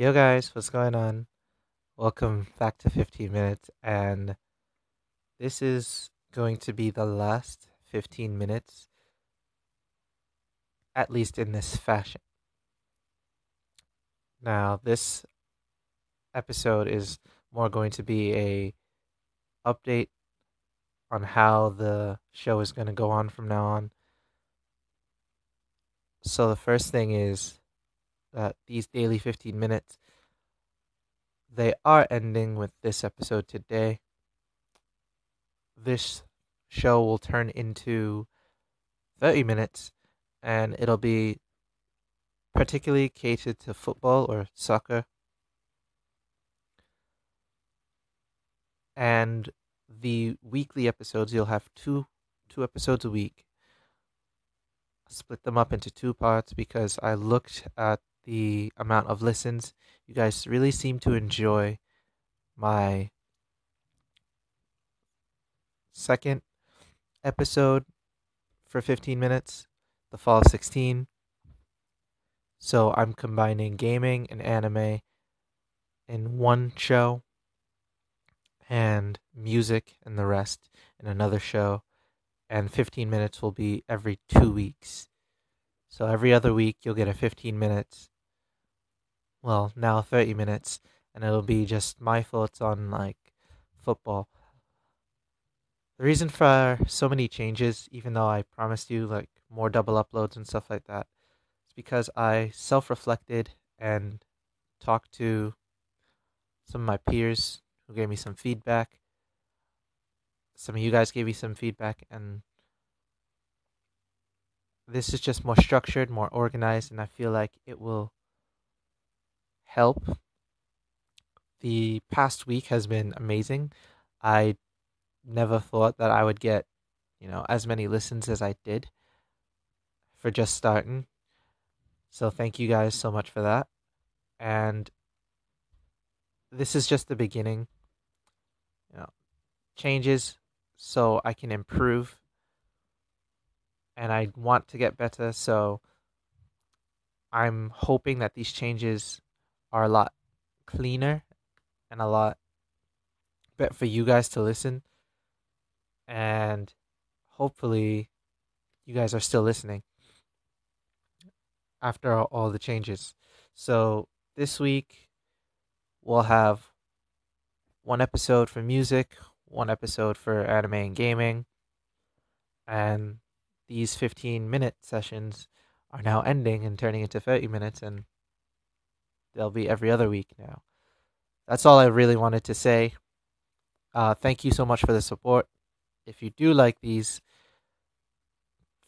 Yo, guys, what's going on? Welcome back to 15 Minutes, and this is going to be the last 15 minutes, at least in this fashion. Now, this episode is more going to be a update on how the show is going to go on from now on. So, the first thing is that these daily 15 minutes they are ending with this episode today. This show will turn into 30 minutes and it'll be particularly catered to football or soccer. And the weekly episodes you'll have two two episodes a week. split them up into two parts because I looked at the amount of listens. You guys really seem to enjoy my second episode for 15 minutes, The Fall of 16. So I'm combining gaming and anime in one show and music and the rest in another show. And 15 minutes will be every two weeks. So every other week you'll get a 15 minutes well, now 30 minutes, and it'll be just my thoughts on like football. The reason for so many changes, even though I promised you like more double uploads and stuff like that, is because I self reflected and talked to some of my peers who gave me some feedback. Some of you guys gave me some feedback, and this is just more structured, more organized, and I feel like it will help. The past week has been amazing. I never thought that I would get, you know, as many listens as I did for just starting. So thank you guys so much for that. And this is just the beginning. You know, changes so I can improve and I want to get better, so I'm hoping that these changes are a lot cleaner and a lot better for you guys to listen. And hopefully, you guys are still listening after all, the changes. So, this week, we'll have one episode for music, one episode for anime and gaming. And these 15 minute sessions are now ending and turning into 30 minutes. And they'll be every other week now. That's all I really wanted to say. Uh, thank you so much for the support. If you do like these,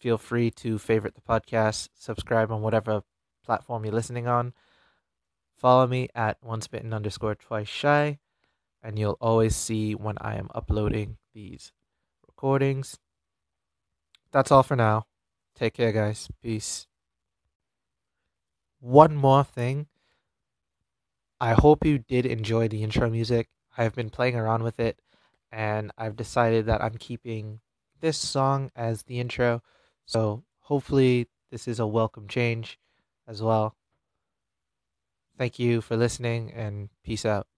feel free to favorite the podcast, subscribe on whatever platform you're listening on. Follow me at once bitten underscore twice shy, and you'll always see when I am uploading these recordings. That's all for now. Take care, guys. Peace. One more thing I hope you did enjoy the intro music. I've been playing around with it and I've decided that I'm keeping this song as the intro. So hopefully, this is a welcome change as well. Thank you for listening and peace out.